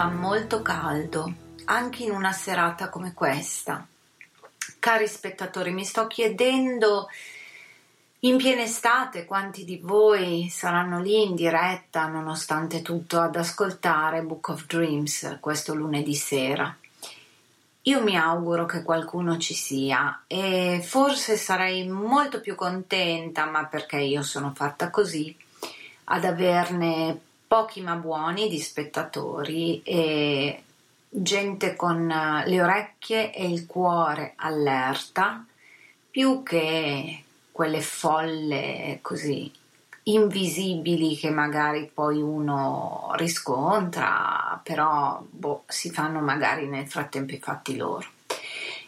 molto caldo, anche in una serata come questa. Cari spettatori, mi sto chiedendo in piena estate quanti di voi saranno lì in diretta, nonostante tutto, ad ascoltare Book of Dreams questo lunedì sera. Io mi auguro che qualcuno ci sia e forse sarei molto più contenta, ma perché io sono fatta così, ad averne pochi ma buoni di spettatori e gente con eh, le orecchie e il cuore allerta più che quelle folle così invisibili che magari poi uno riscontra, però boh, si fanno magari nel frattempo i fatti loro.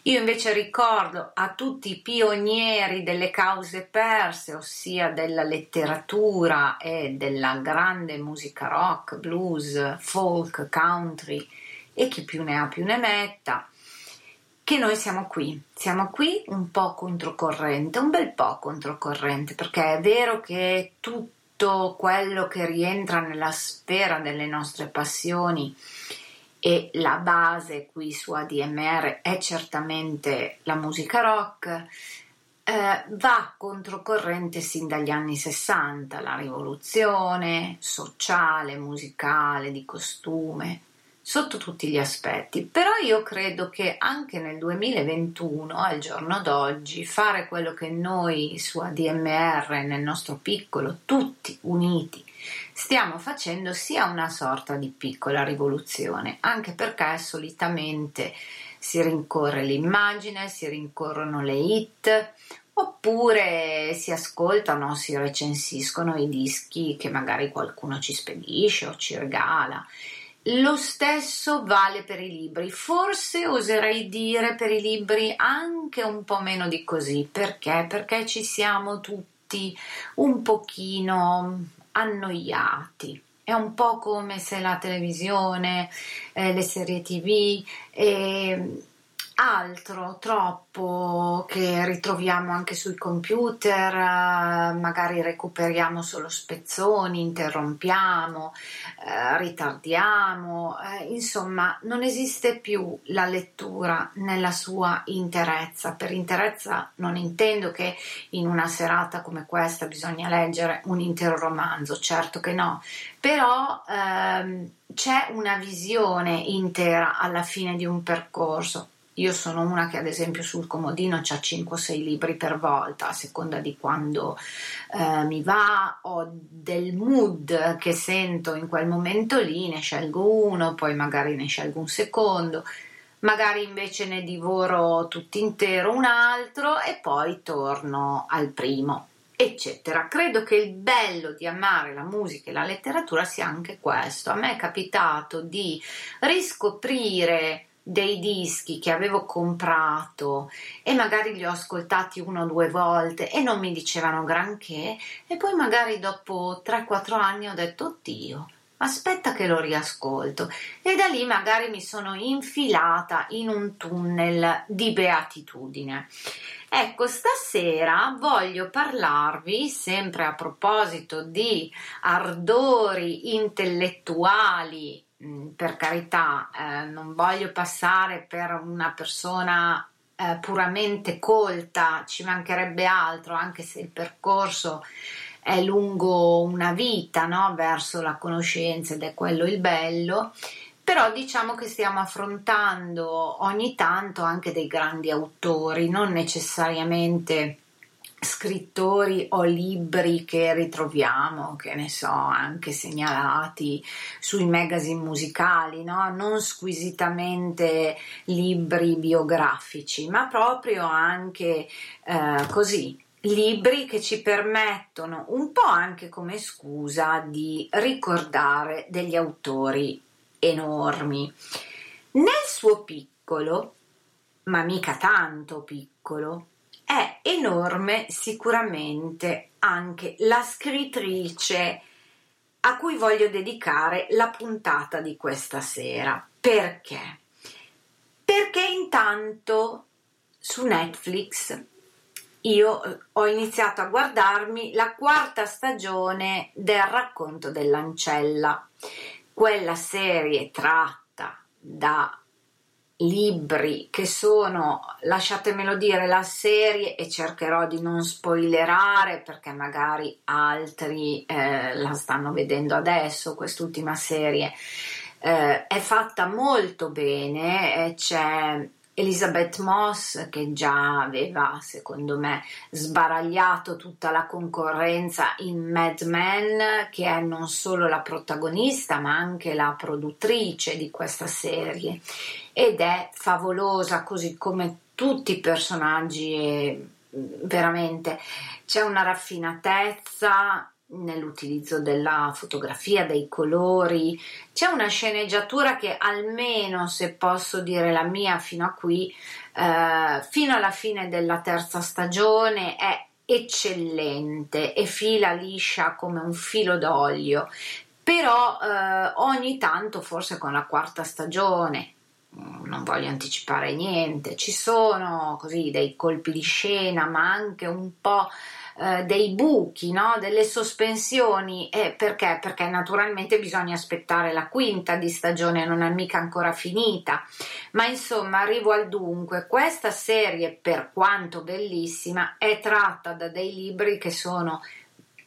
Io invece ricordo a tutti i pionieri delle cause perse, ossia della letteratura e della grande musica rock, blues, folk, country e chi più ne ha più ne metta, che noi siamo qui, siamo qui un po' controcorrente, un bel po' controcorrente, perché è vero che tutto quello che rientra nella sfera delle nostre passioni e la base qui su ADMR è certamente la musica rock, eh, va controcorrente sin dagli anni 60, la rivoluzione sociale, musicale, di costume, sotto tutti gli aspetti. Però io credo che anche nel 2021, al giorno d'oggi, fare quello che noi su ADMR, nel nostro piccolo, tutti uniti, stiamo facendo sia una sorta di piccola rivoluzione, anche perché solitamente si rincorre l'immagine, si rincorrono le hit, oppure si ascoltano si recensiscono i dischi che magari qualcuno ci spedisce o ci regala. Lo stesso vale per i libri, forse oserei dire per i libri anche un po' meno di così, perché? Perché ci siamo tutti un pochino annoiati. È un po' come se la televisione, eh, le serie tv eh, altro troppo che ritroviamo anche sui computer, eh, magari recuperiamo solo spezzoni, interrompiamo, eh, ritardiamo, eh, insomma non esiste più la lettura nella sua interezza. Per interezza non intendo che in una serata come questa bisogna leggere un intero romanzo, certo che no, però ehm, c'è una visione intera alla fine di un percorso io sono una che ad esempio sul comodino ha 5 6 libri per volta, a seconda di quando eh, mi va o del mood che sento in quel momento lì, ne scelgo uno, poi magari ne scelgo un secondo, magari invece ne divoro tutto intero un altro e poi torno al primo eccetera. Credo che il bello di amare la musica e la letteratura sia anche questo. A me è capitato di riscoprire dei dischi che avevo comprato e magari li ho ascoltati una o due volte e non mi dicevano granché e poi magari dopo 3-4 anni ho detto oddio aspetta che lo riascolto e da lì magari mi sono infilata in un tunnel di beatitudine. Ecco, stasera voglio parlarvi, sempre a proposito di ardori intellettuali per carità, eh, non voglio passare per una persona eh, puramente colta, ci mancherebbe altro, anche se il percorso è lungo una vita no? verso la conoscenza ed è quello il bello. Però diciamo che stiamo affrontando ogni tanto anche dei grandi autori, non necessariamente scrittori o libri che ritroviamo, che ne so, anche segnalati sui magazine musicali, no? non squisitamente libri biografici, ma proprio anche eh, così libri che ci permettono un po' anche come scusa di ricordare degli autori enormi. Nel suo piccolo, ma mica tanto piccolo, è enorme sicuramente anche la scrittrice a cui voglio dedicare la puntata di questa sera. Perché? Perché intanto su Netflix io eh, ho iniziato a guardarmi la quarta stagione del racconto dell'ancella, quella serie tratta da libri che sono, lasciatemelo dire, la serie e cercherò di non spoilerare perché magari altri eh, la stanno vedendo adesso, quest'ultima serie. Eh, è fatta molto bene, c'è Elizabeth Moss che già aveva secondo me sbaragliato tutta la concorrenza in Mad Men che è non solo la protagonista ma anche la produttrice di questa serie. Ed è favolosa così come tutti i personaggi veramente. C'è una raffinatezza nell'utilizzo della fotografia, dei colori, c'è una sceneggiatura che almeno se posso dire la mia fino a qui, eh, fino alla fine della terza stagione è eccellente e fila liscia come un filo d'olio, però eh, ogni tanto forse con la quarta stagione mm, non voglio anticipare niente, ci sono così dei colpi di scena, ma anche un po' eh, dei buchi, no? delle sospensioni. E perché? Perché naturalmente bisogna aspettare la quinta di stagione, non è mica ancora finita. Ma insomma, arrivo al dunque. Questa serie, per quanto bellissima, è tratta da dei libri che sono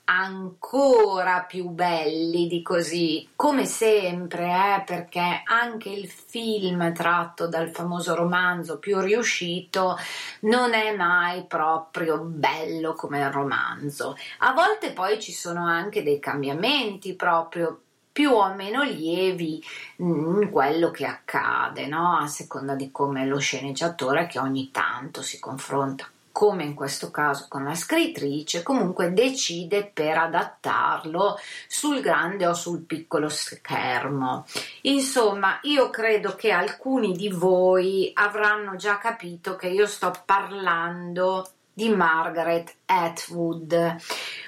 ancora più belli di così, come sempre, eh, perché anche il film tratto dal famoso romanzo più riuscito non è mai proprio bello come il romanzo. A volte poi ci sono anche dei cambiamenti proprio più o meno lievi in quello che accade, no? a seconda di come lo sceneggiatore che ogni tanto si confronta come in questo caso con la scrittrice, comunque decide per adattarlo sul grande o sul piccolo schermo. Insomma, io credo che alcuni di voi avranno già capito che io sto parlando di Margaret Atwood,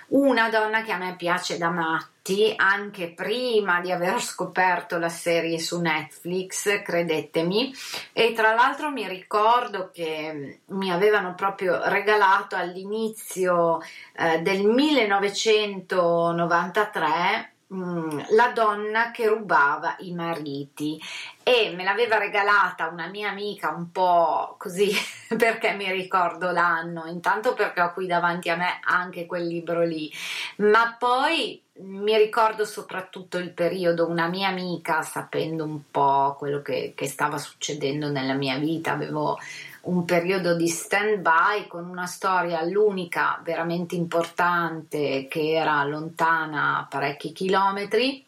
una donna che a me piace da matti anche prima di aver scoperto la serie su Netflix, credetemi, e tra l'altro mi ricordo che mi avevano proprio regalato all'inizio eh, del 1993 Mm, la donna che rubava i mariti. E me l'aveva regalata una mia amica un po' così perché mi ricordo l'anno, intanto perché ho qui davanti a me anche quel libro lì, ma poi mi ricordo soprattutto il periodo, una mia amica sapendo un po' quello che, che stava succedendo nella mia vita, avevo un periodo di stand by con una storia l'unica veramente importante che era lontana parecchi chilometri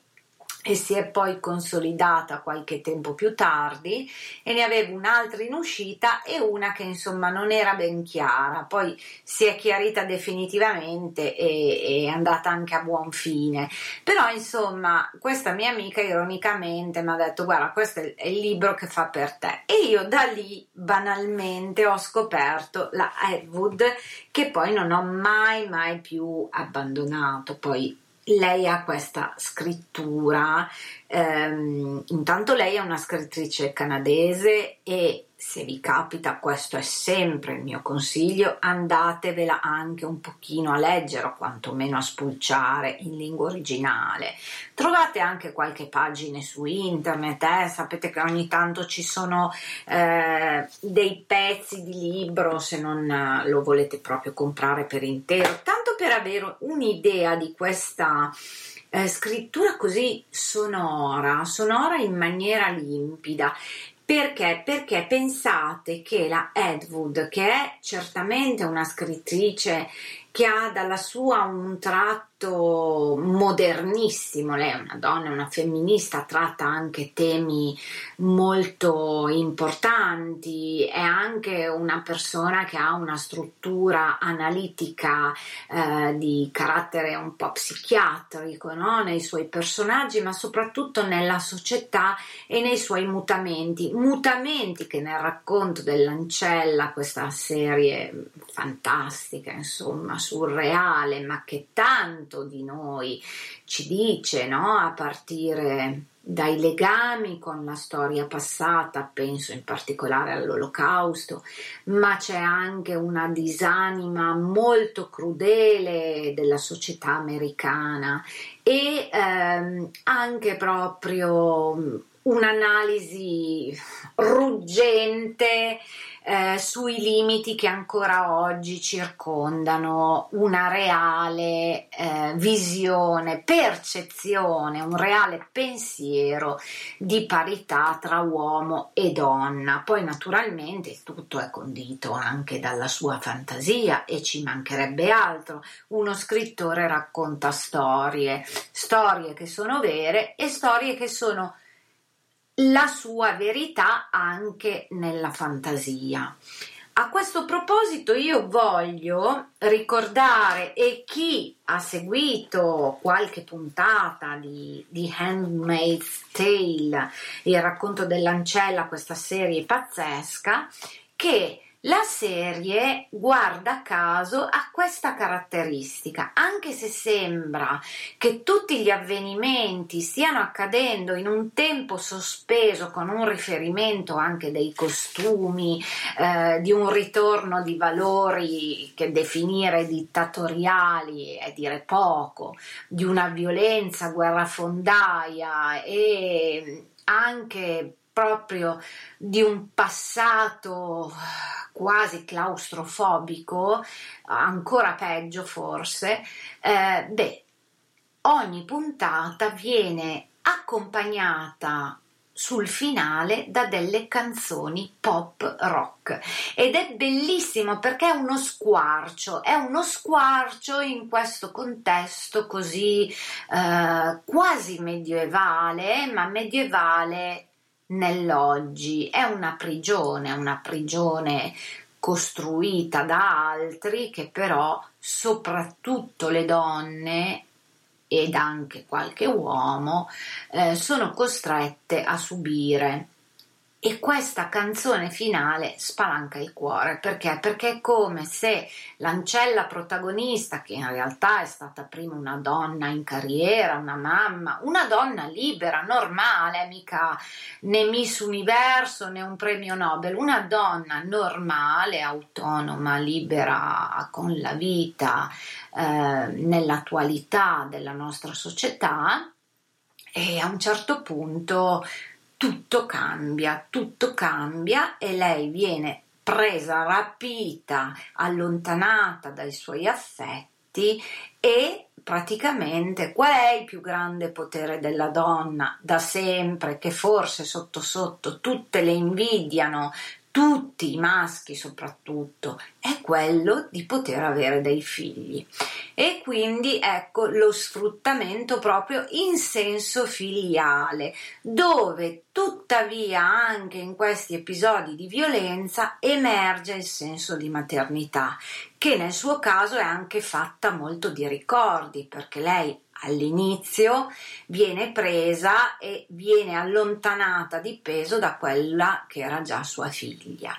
e si è poi consolidata qualche tempo più tardi e ne avevo un'altra in uscita e una che insomma non era ben chiara, poi si è chiarita definitivamente e è andata anche a buon fine. Però insomma questa mia amica ironicamente mi ha detto guarda questo è il libro che fa per te. E io da lì banalmente ho scoperto la Edwood che poi non ho mai mai più abbandonato, poi lei ha questa scrittura, ehm, intanto lei è una scrittrice canadese e se vi capita, questo è sempre il mio consiglio, andatevela anche un pochino a leggere o quantomeno a spulciare in lingua originale. Trovate anche qualche pagina su internet, eh? sapete che ogni tanto ci sono eh, dei pezzi di libro se non eh, lo volete proprio comprare per intero, tanto per avere un'idea di questa eh, scrittura così sonora, sonora in maniera limpida perché? Perché pensate che la Edwood, che è certamente una scrittrice che ha dalla sua un tratto modernissimo, lei è una donna, una femminista, tratta anche temi molto importanti, è anche una persona che ha una struttura analitica eh, di carattere un po' psichiatrico no? nei suoi personaggi, ma soprattutto nella società e nei suoi mutamenti, mutamenti che nel racconto dell'Ancella, questa serie fantastica, insomma, surreale, ma che tanto di noi ci dice, no? A partire dai legami con la storia passata, penso in particolare all'olocausto, ma c'è anche una disanima molto crudele della società americana e ehm, anche proprio un'analisi ruggente eh, sui limiti che ancora oggi circondano una reale eh, visione, percezione, un reale pensiero di parità tra uomo e donna. Poi naturalmente tutto è condito anche dalla sua fantasia e ci mancherebbe altro. Uno scrittore racconta storie, storie che sono vere e storie che sono la sua verità anche nella fantasia. A questo proposito io voglio ricordare e chi ha seguito qualche puntata di, di Handmaid's Tale, il racconto dell'ancella, questa serie pazzesca, che la serie, guarda caso, ha questa caratteristica, anche se sembra che tutti gli avvenimenti stiano accadendo in un tempo sospeso con un riferimento anche dei costumi, eh, di un ritorno di valori che definire dittatoriali è dire poco, di una violenza guerrafondaia e anche proprio di un passato quasi claustrofobico, ancora peggio forse, eh, beh, ogni puntata viene accompagnata sul finale da delle canzoni pop rock. Ed è bellissimo perché è uno squarcio, è uno squarcio in questo contesto così eh, quasi medievale, ma medievale nell'oggi, è una prigione, una prigione costruita da altri che però soprattutto le donne ed anche qualche uomo eh, sono costrette a subire. E questa canzone finale spalanca il cuore perché? Perché è come se l'ancella protagonista, che in realtà è stata prima una donna in carriera, una mamma, una donna libera, normale, mica né Miss Universo né un premio Nobel, una donna normale, autonoma, libera con la vita eh, nell'attualità della nostra società. E a un certo punto tutto cambia, tutto cambia e lei viene presa, rapita, allontanata dai suoi affetti e praticamente qual è il più grande potere della donna da sempre che forse sotto sotto tutte le invidiano tutti i maschi soprattutto, è quello di poter avere dei figli. E quindi ecco lo sfruttamento proprio in senso filiale, dove tuttavia anche in questi episodi di violenza emerge il senso di maternità, che nel suo caso è anche fatta molto di ricordi, perché lei all'inizio viene presa e viene allontanata di peso da quella che era già sua figlia.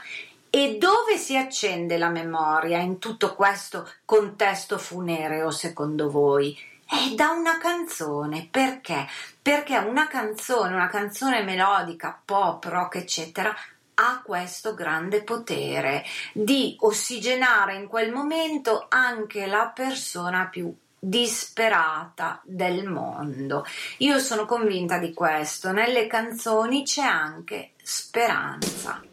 E dove si accende la memoria in tutto questo contesto funereo, secondo voi? È da una canzone, perché? Perché una canzone, una canzone melodica, pop, rock, eccetera, ha questo grande potere di ossigenare in quel momento anche la persona più disperata del mondo. Io sono convinta di questo, nelle canzoni c'è anche speranza.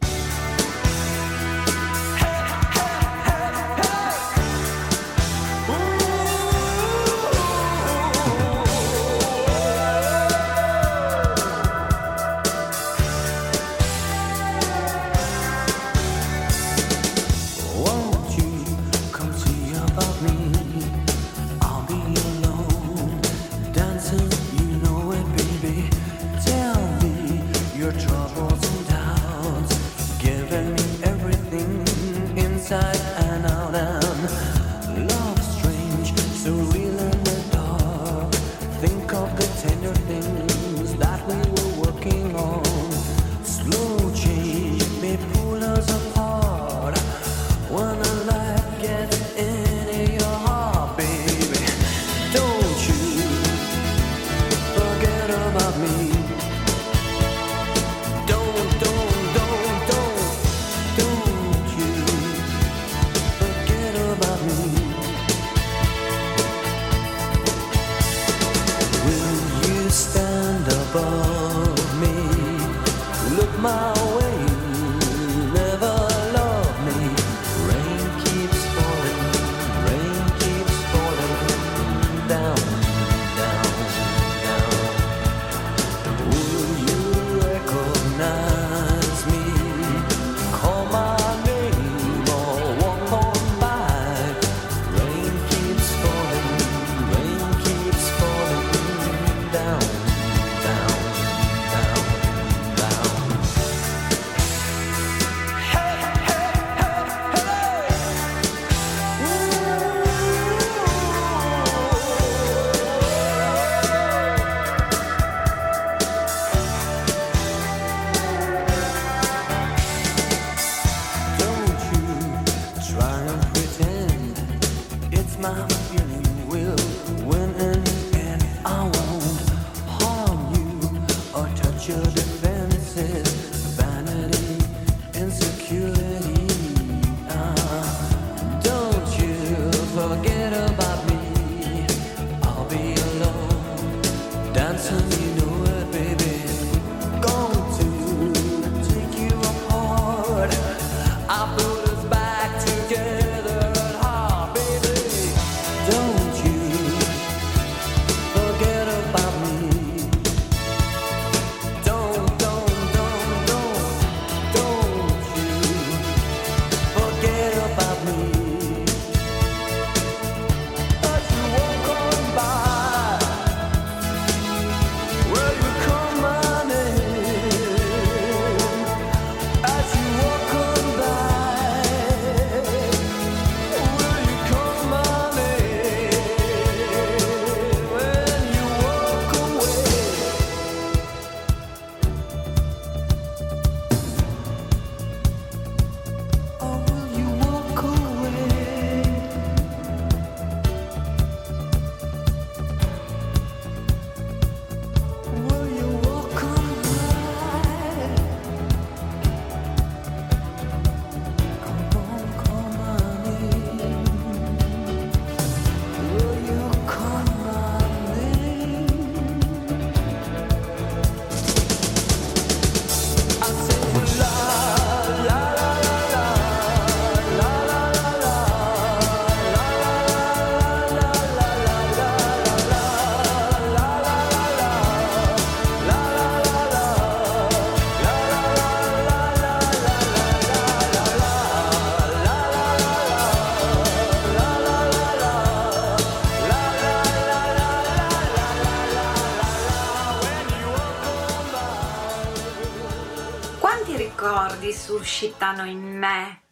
Suscitano in me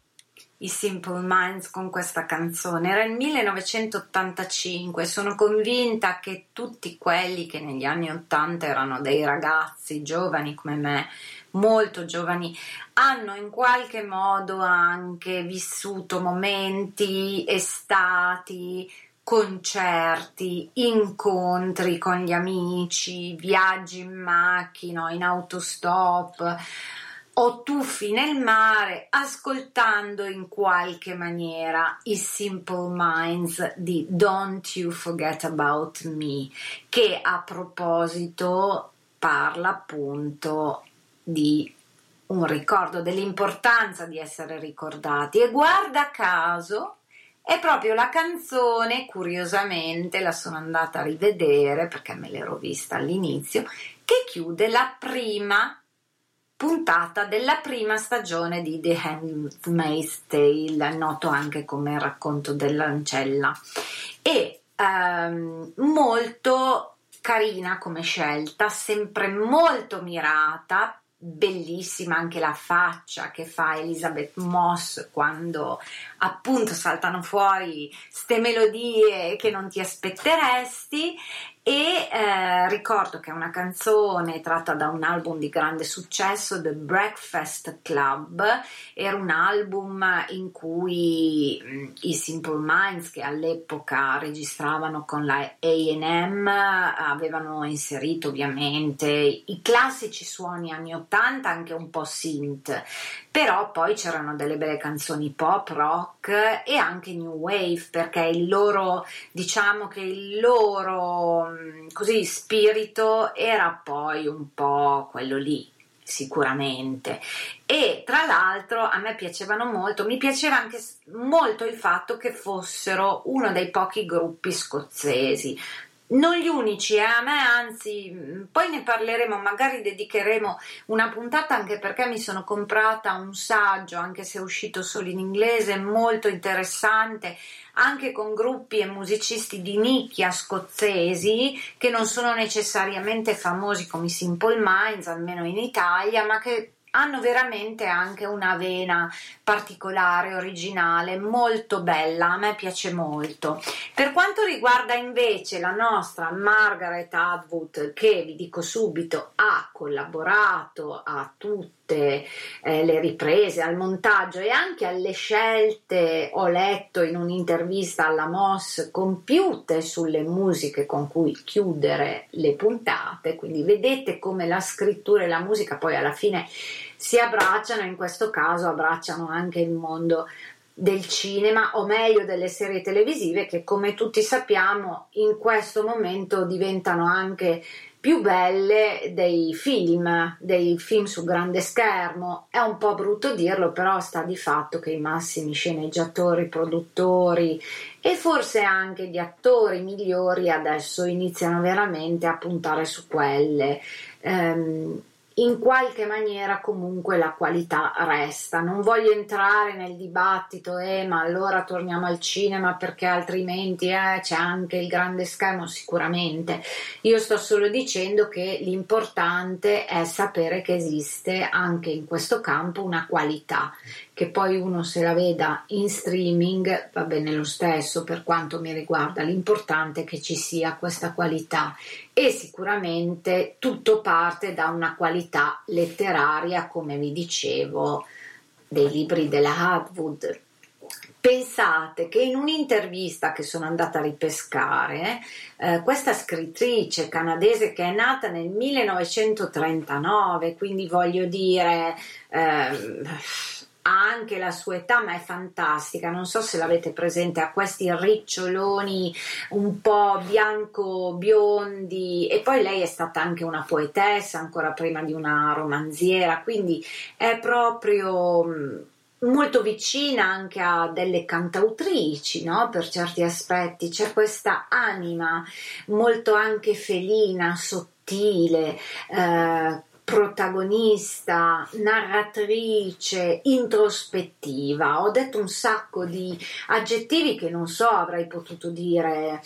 i Simple Minds con questa canzone. Era il 1985, sono convinta che tutti quelli che negli anni 80 erano dei ragazzi giovani come me, molto giovani, hanno in qualche modo anche vissuto momenti, estati, concerti, incontri con gli amici, viaggi in macchina, in autostop o tuffi nel mare ascoltando in qualche maniera i Simple Minds di Don't You Forget About Me che a proposito parla appunto di un ricordo dell'importanza di essere ricordati. E guarda caso è proprio la canzone, curiosamente la sono andata a rivedere perché me l'ero vista all'inizio, che chiude la prima puntata della prima stagione di The Handmaid's Tale, noto anche come il racconto dell'ancella. E ehm, molto carina come scelta, sempre molto mirata bellissima anche la faccia che fa Elizabeth Moss quando appunto saltano fuori ste melodie che non ti aspetteresti e eh, ricordo che è una canzone tratta da un album di grande successo, The Breakfast Club, era un album in cui mh, mm, i Simple Minds che all'epoca registravano con la AM avevano inserito ovviamente i classici suoni anni 80, anche un po' synth, però poi c'erano delle belle canzoni pop, rock e anche new wave perché il loro diciamo che il loro mm, così spirito era poi un po' quello lì sicuramente. E tra l'altro a me piacevano molto mi piaceva anche molto il fatto che fossero uno dei pochi gruppi scozzesi non gli unici, eh, a me anzi, mm, poi ne parleremo, magari dedicheremo una puntata anche perché mi sono comprata un saggio, anche se è uscito solo in inglese, molto interessante, anche con gruppi e musicisti di nicchia scozzesi che non sono necessariamente famosi come i Simple Minds, almeno in Italia, ma che hanno veramente anche una vena particolare, originale, molto bella, a me piace molto. Per quanto riguarda invece la nostra Margaret Atwood, che vi dico subito ha collaborato a tutte eh, le riprese, al montaggio e anche alle scelte, ho letto in un'intervista alla Moss, compiute sulle musiche con cui chiudere le puntate, quindi vedete come la scrittura e la musica poi alla fine si abbracciano, in questo caso abbracciano anche il mondo del cinema o meglio delle serie televisive che come tutti sappiamo in questo momento diventano anche più belle dei film, dei film su grande schermo. È un po' brutto dirlo, però sta di fatto che i massimi sceneggiatori, produttori e forse anche gli attori migliori adesso iniziano veramente a puntare su quelle. Um, in qualche maniera comunque la qualità resta. Non voglio entrare nel dibattito, eh, ma allora torniamo al cinema perché altrimenti eh, c'è anche il grande schermo, sicuramente. Io sto solo dicendo che l'importante è sapere che esiste anche in questo campo una qualità che poi uno se la veda in streaming va bene lo stesso per quanto mi riguarda, l'importante è che ci sia questa qualità e sicuramente tutto parte da una qualità letteraria, come vi dicevo, dei libri della Hardwood. Pensate che in un'intervista che sono andata a ripescare, eh, questa scrittrice canadese che è nata nel 1939, quindi voglio dire... Eh, ha anche la sua età, ma è fantastica. Non so se l'avete presente, ha questi riccioloni un po' bianco-biondi, e poi lei è stata anche una poetessa, ancora prima di una romanziera, quindi è proprio mm, molto vicina anche a delle cantautrici, no? Per certi aspetti c'è questa anima molto anche felina, sottile, eh, protagonista, narratrice, introspettiva. Ho detto un sacco di aggettivi che non so, avrei potuto dire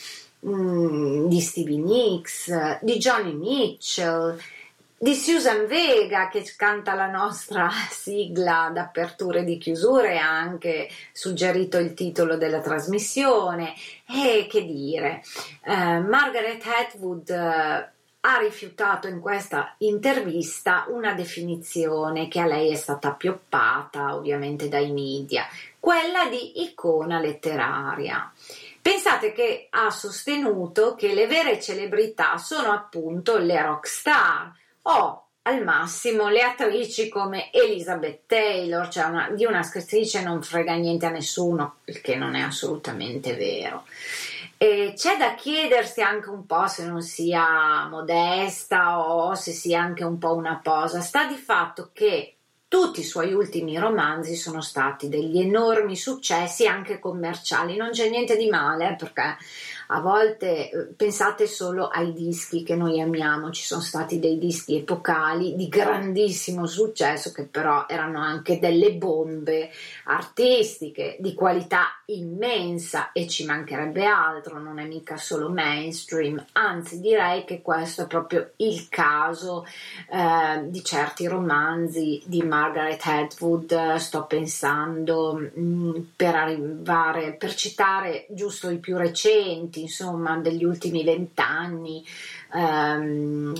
mm, di Stevie Nicks, di Johnny Mitchell. di Susan Vega che canta la nostra sigla d'apertura e di chiusura e ha anche suggerito il titolo della trasmissione e che dire eh, Margaret Atwood ha rifiutato in questa intervista una definizione che a lei è stata appioppata ovviamente dai media, quella di icona letteraria. Pensate che ha sostenuto che le vere celebrità sono appunto le rock star o al massimo le attrici come Elizabeth Taylor, cioè una, di una scrittrice non frega niente a nessuno, il che non è assolutamente vero. E c'è da chiedersi anche un po' se non sia modesta o se sia anche un po' una posa. Sta di fatto che tutti i suoi ultimi romanzi sono stati degli enormi successi anche commerciali, non c'è niente di male perché a volte eh, pensate solo ai dischi che noi amiamo, ci sono stati dei dischi epocali di grandissimo successo che però erano anche delle bombe artistiche di qualità immensa e ci mancherebbe altro, non è mica solo mainstream, anzi direi che questo è proprio il caso eh, di certi romanzi di Margaret Atwood, sto pensando mh, mm, per arrivare, per citare giusto i più recenti, insomma, degli ultimi vent'anni. Um,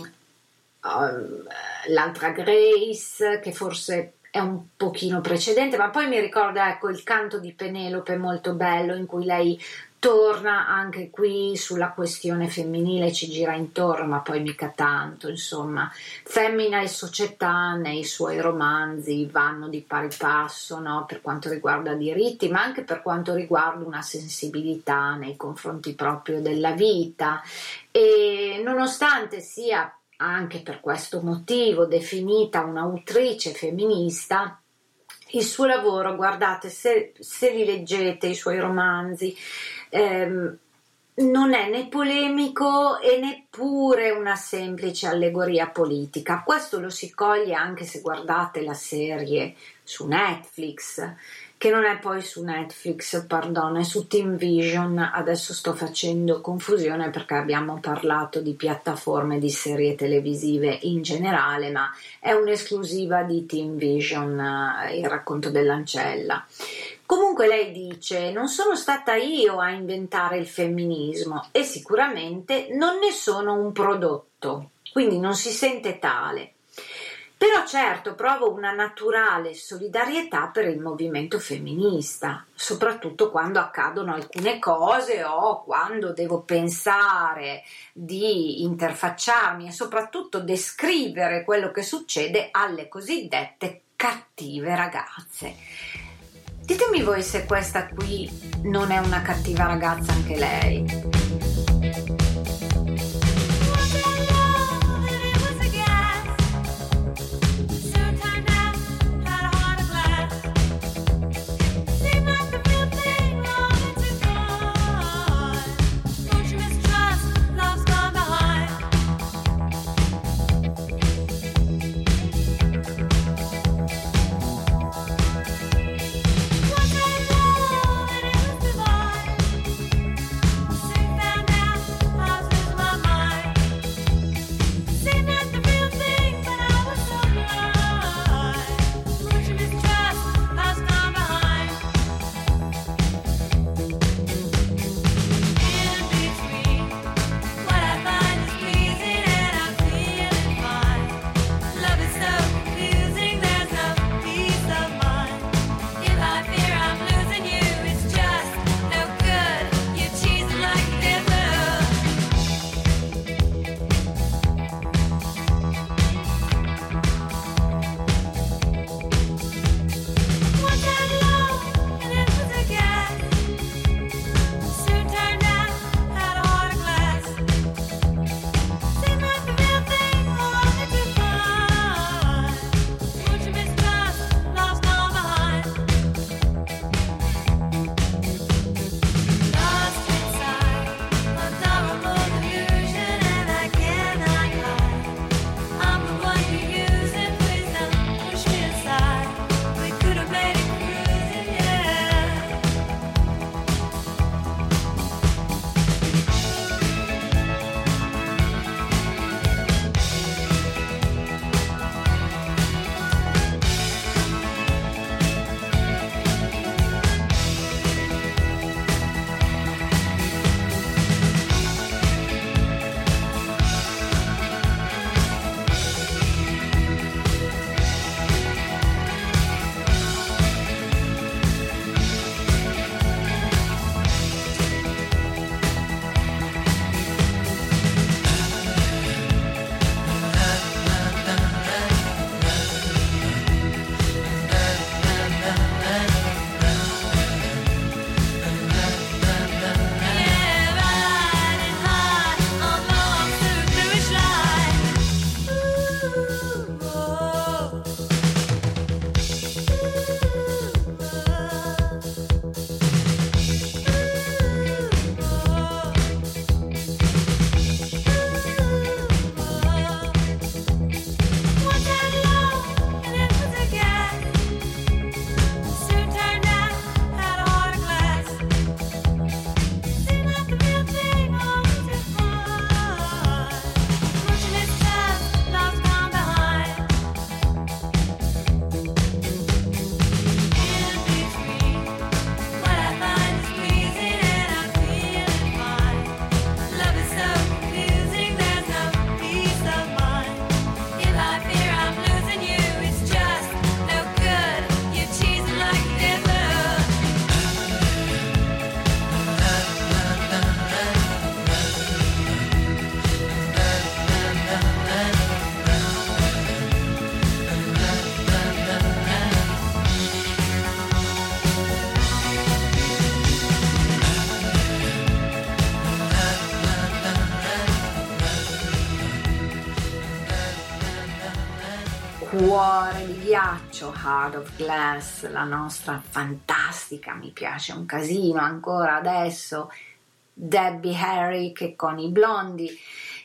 uh, l'altra Grace, che forse è un pochino precedente, ma poi mi ricorda ecco il canto di Penelope molto bello in cui lei torna anche qui sulla questione femminile, ci gira intorno, ma poi mica tanto, insomma, femmina e società nei suoi romanzi vanno di pari passo no? per quanto riguarda diritti, ma anche per quanto riguarda una sensibilità nei confronti proprio della vita e nonostante sia anche per questo motivo definita un'autrice femminista, il suo lavoro, guardate, se, se li leggete i suoi romanzi, ehm, non è né polemico e neppure una semplice allegoria politica. Questo lo si coglie anche se guardate la serie su Netflix che non è poi su Netflix, perdono, è su Team Vision. Adesso sto facendo confusione perché abbiamo parlato di piattaforme di serie televisive in generale, ma è un'esclusiva di Team Vision, eh, il racconto dell'ancella. Comunque lei dice: Non sono stata io a inventare il femminismo e sicuramente non ne sono un prodotto, quindi non si sente tale. Però certo provo una naturale solidarietà per il movimento femminista, soprattutto quando accadono alcune cose o quando devo pensare di interfacciarmi e soprattutto descrivere quello che succede alle cosiddette cattive ragazze. Ditemi voi se questa qui non è una cattiva ragazza anche lei. Heart of Glass, la nostra fantastica, mi piace un casino ancora adesso, Debbie Harry che con i blondi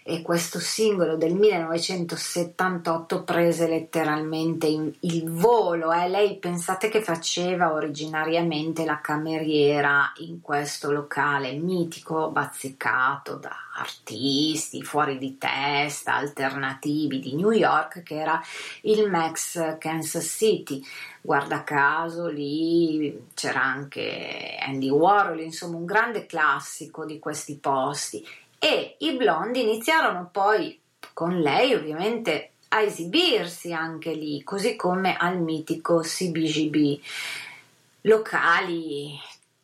e questo singolo del 1978 prese letteralmente il volo. Eh? Lei pensate che faceva originariamente la cameriera in questo locale mitico, bazzicato da artisti fuori di testa, alternativi di New York, che era il Max Kansas City. Guarda caso lì c'era anche Andy Warhol, insomma un grande classico di questi posti e i blondi iniziarono poi con lei ovviamente a esibirsi anche lì, così come al mitico CBGB, locali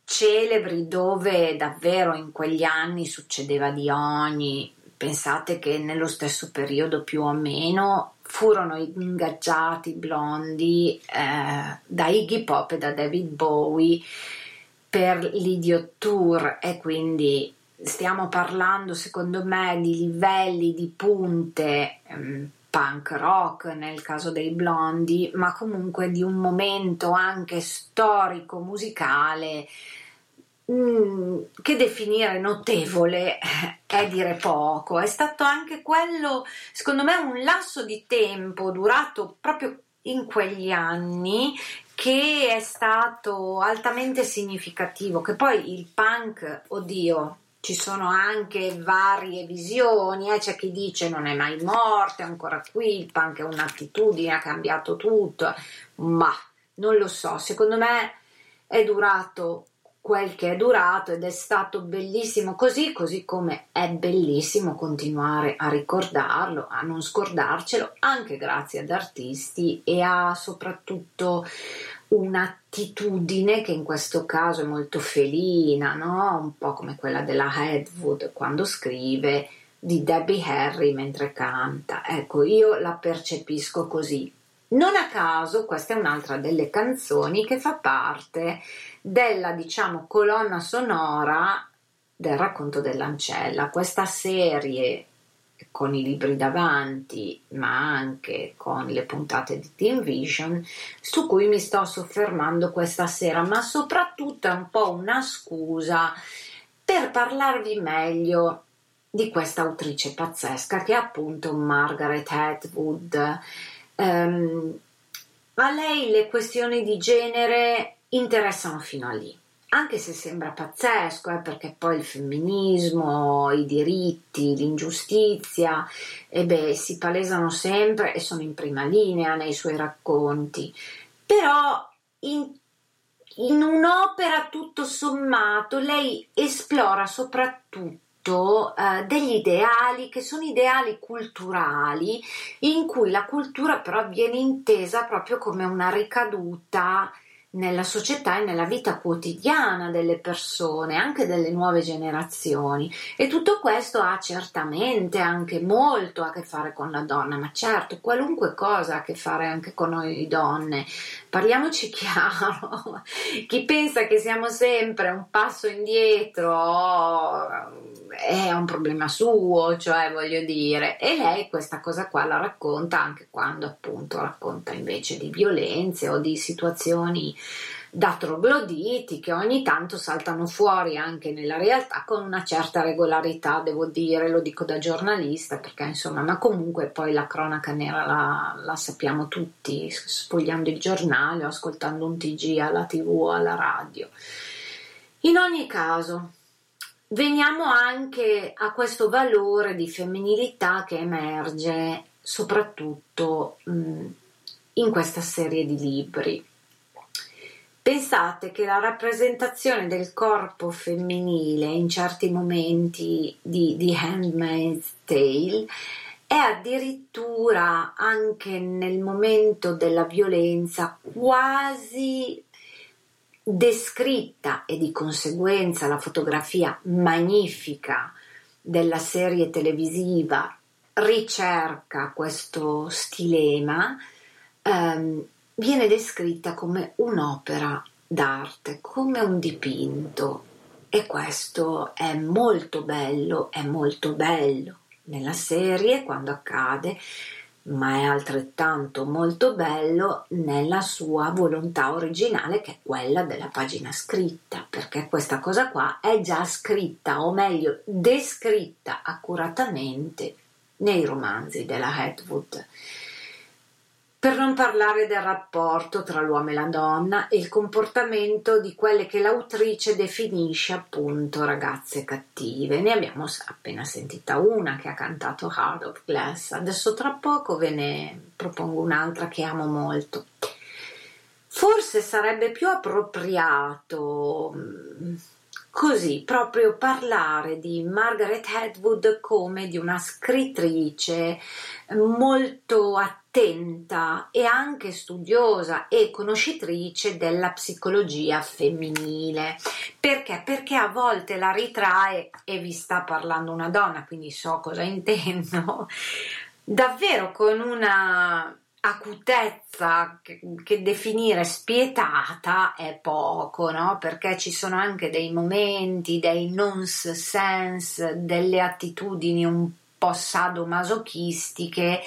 celebri dove davvero in quegli anni succedeva di ogni. Pensate che nello stesso periodo più o meno furono ingaggiati blondi eh, da Iggy Pop e da David Bowie per l'Idiot Tour e quindi stiamo parlando secondo me di livelli di punte um, punk rock nel caso dei blondi, ma comunque di un momento anche storico musicale mm, che definire notevole è dire poco. È stato anche quello, secondo me, un lasso di tempo durato proprio in quegli anni che è stato altamente significativo, che poi il punk, oddio, ci sono anche varie visioni, eh? c'è chi dice non è mai morto, è ancora qui, il punk è un'attitudine, ha cambiato tutto, ma non lo so, secondo me è durato quel che è durato ed è stato bellissimo così, così come è bellissimo continuare a ricordarlo, a non scordarcelo, anche grazie ad artisti e a soprattutto un'attitudine che in questo caso è molto felina, no? un po' come quella della Headwood quando scrive di Debbie Harry mentre canta. Ecco, io la percepisco così. Non a caso questa è un'altra delle canzoni che fa parte della, diciamo, colonna sonora del racconto dell'ancella, questa serie con i libri davanti, ma anche con le puntate di Team Vision, su cui mi sto soffermando questa sera, ma soprattutto è un po' una scusa per parlarvi meglio di questa autrice pazzesca che è appunto Margaret Atwood. Um, a lei le questioni di genere interessano fino a lì anche se sembra pazzesco, eh, perché poi il femminismo, i diritti, l'ingiustizia, eh beh, si palesano sempre e sono in prima linea nei suoi racconti. Però in, in un'opera tutto sommato lei esplora soprattutto eh, degli ideali che sono ideali culturali in cui la cultura però viene intesa proprio come una ricaduta nella società e nella vita quotidiana delle persone, anche delle nuove generazioni. E tutto questo ha certamente anche molto a che fare con la donna, ma certo, qualunque cosa ha a che fare anche con noi donne. Parliamoci chiaro, chi pensa che siamo sempre un passo indietro è un problema suo, cioè voglio dire, e lei questa cosa qua la racconta anche quando appunto racconta invece di violenze o di situazioni da trogloditi che ogni tanto saltano fuori anche nella realtà con una certa regolarità, devo dire, lo dico da giornalista, perché insomma, ma comunque poi la cronaca nera la, la sappiamo tutti, sfogliando il giornale o ascoltando un TG alla tv o alla radio. In ogni caso, veniamo anche a questo valore di femminilità che emerge soprattutto mh, in questa serie di libri. Pensate che la rappresentazione del corpo femminile in certi momenti di, di Handmaid's Tale è addirittura anche nel momento della violenza quasi descritta e di conseguenza la fotografia magnifica della serie televisiva ricerca questo stilema, ehm, viene descritta come un'opera d'arte, come un dipinto. E questo è molto bello, è molto bello nella serie quando accade, ma è altrettanto molto bello nella sua volontà originale che è quella della pagina scritta, perché questa cosa qua è già scritta, o meglio descritta accuratamente nei romanzi della Hedwood. Per non parlare del rapporto tra l'uomo e la donna e il comportamento di quelle che l'autrice definisce appunto ragazze cattive. Ne abbiamo appena sentita una che ha cantato Heart of Glass, adesso tra poco ve ne propongo un'altra che amo molto. Forse sarebbe più appropriato mm, così proprio parlare di Margaret Atwood come di una scrittrice molto attenta e anche studiosa e conoscitrice della psicologia femminile. Perché? Perché a volte la ritrae e vi sta parlando una donna, quindi so cosa intendo, davvero con una acutezza che, definire spietata è poco, no? Perché ci sono anche dei momenti, dei nonsense, delle attitudini un po' sadomasochistiche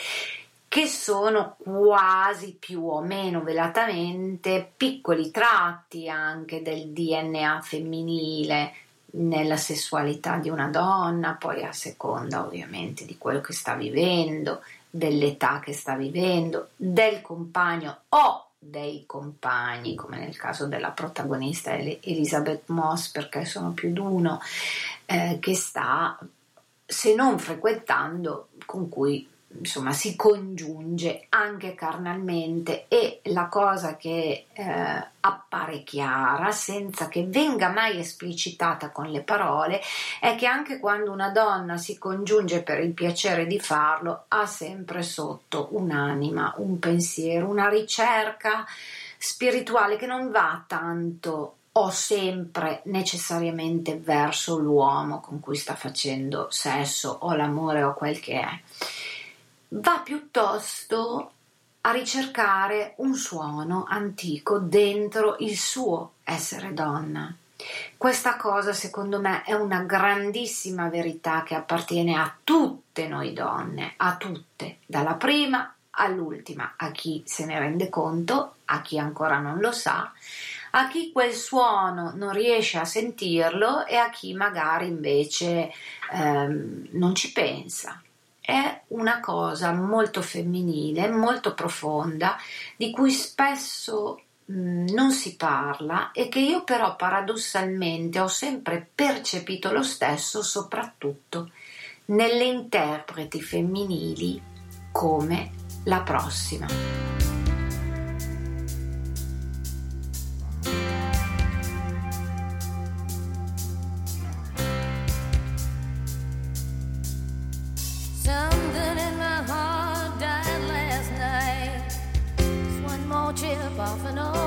che sono quasi più o meno velatamente piccoli tratti anche del DNA femminile nella sessualità di una donna, poi a seconda ovviamente di quello che sta vivendo dell'età che sta vivendo, del compagno o dei compagni, come nel caso della protagonista Elizabeth Moss, perché sono più di uno, eh, che sta, se non frequentando, con cui insomma si congiunge anche carnalmente e la cosa che eh, appare chiara senza che venga mai esplicitata con le parole è che anche quando una donna si congiunge per il piacere di farlo ha sempre sotto un'anima, un pensiero, una ricerca spirituale che non va tanto o sempre necessariamente verso l'uomo con cui sta facendo sesso o l'amore o quel che è va piuttosto a ricercare un suono antico dentro il suo essere donna. Questa cosa secondo me è una grandissima verità che appartiene a tutte noi donne, a tutte, dalla prima all'ultima, a chi se ne rende conto, a chi ancora non lo sa, a chi quel suono non riesce a sentirlo e a chi magari invece ehm, non ci pensa è una cosa molto femminile, molto profonda, di cui spesso mh, non si parla e che io però paradossalmente ho sempre percepito lo stesso, soprattutto nelle interpreti femminili come la prossima. off and on.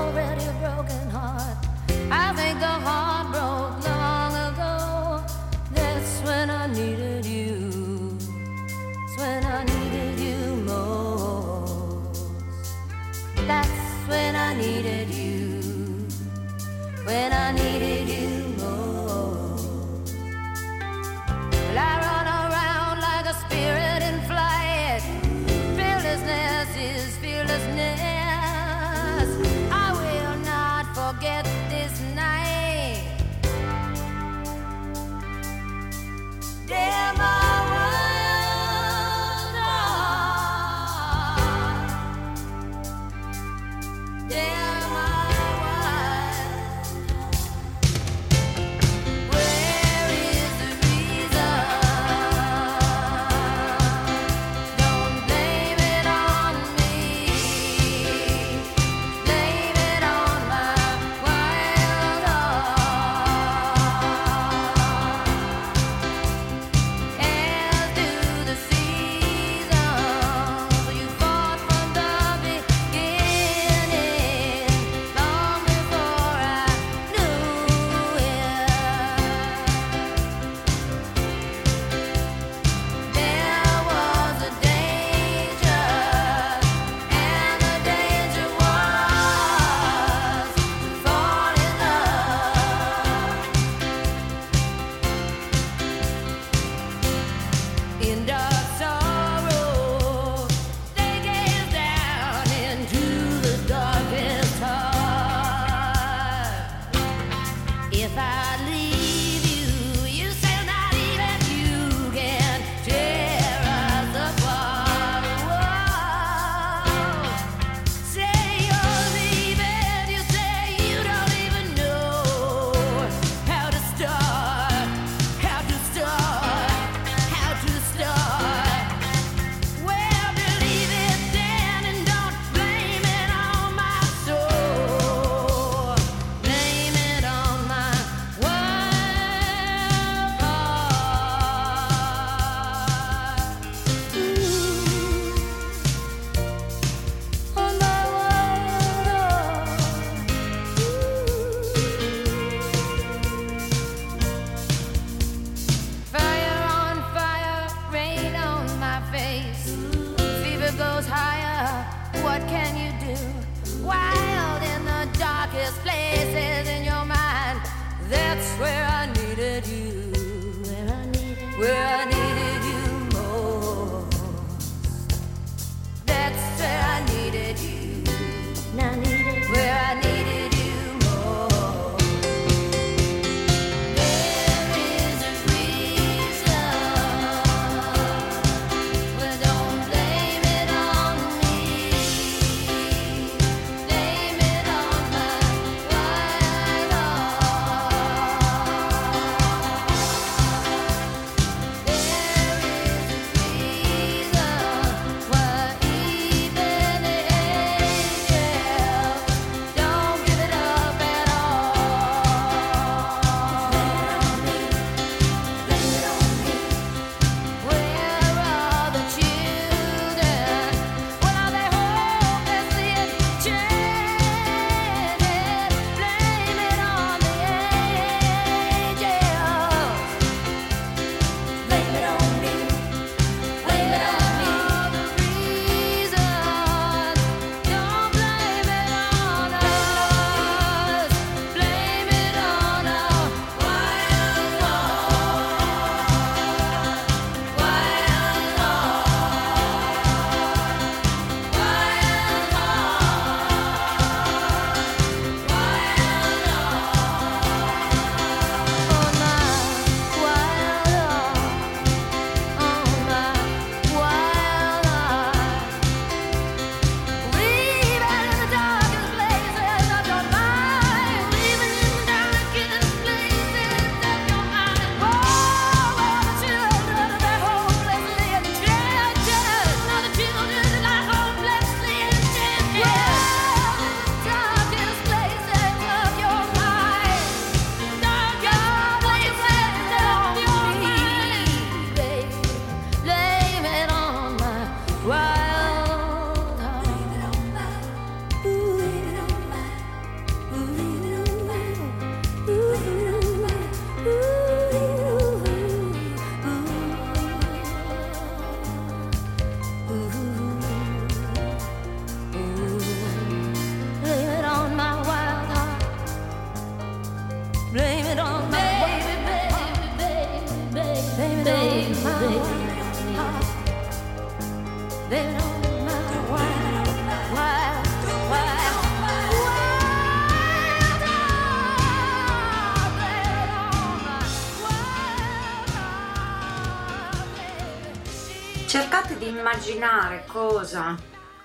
Immaginare cosa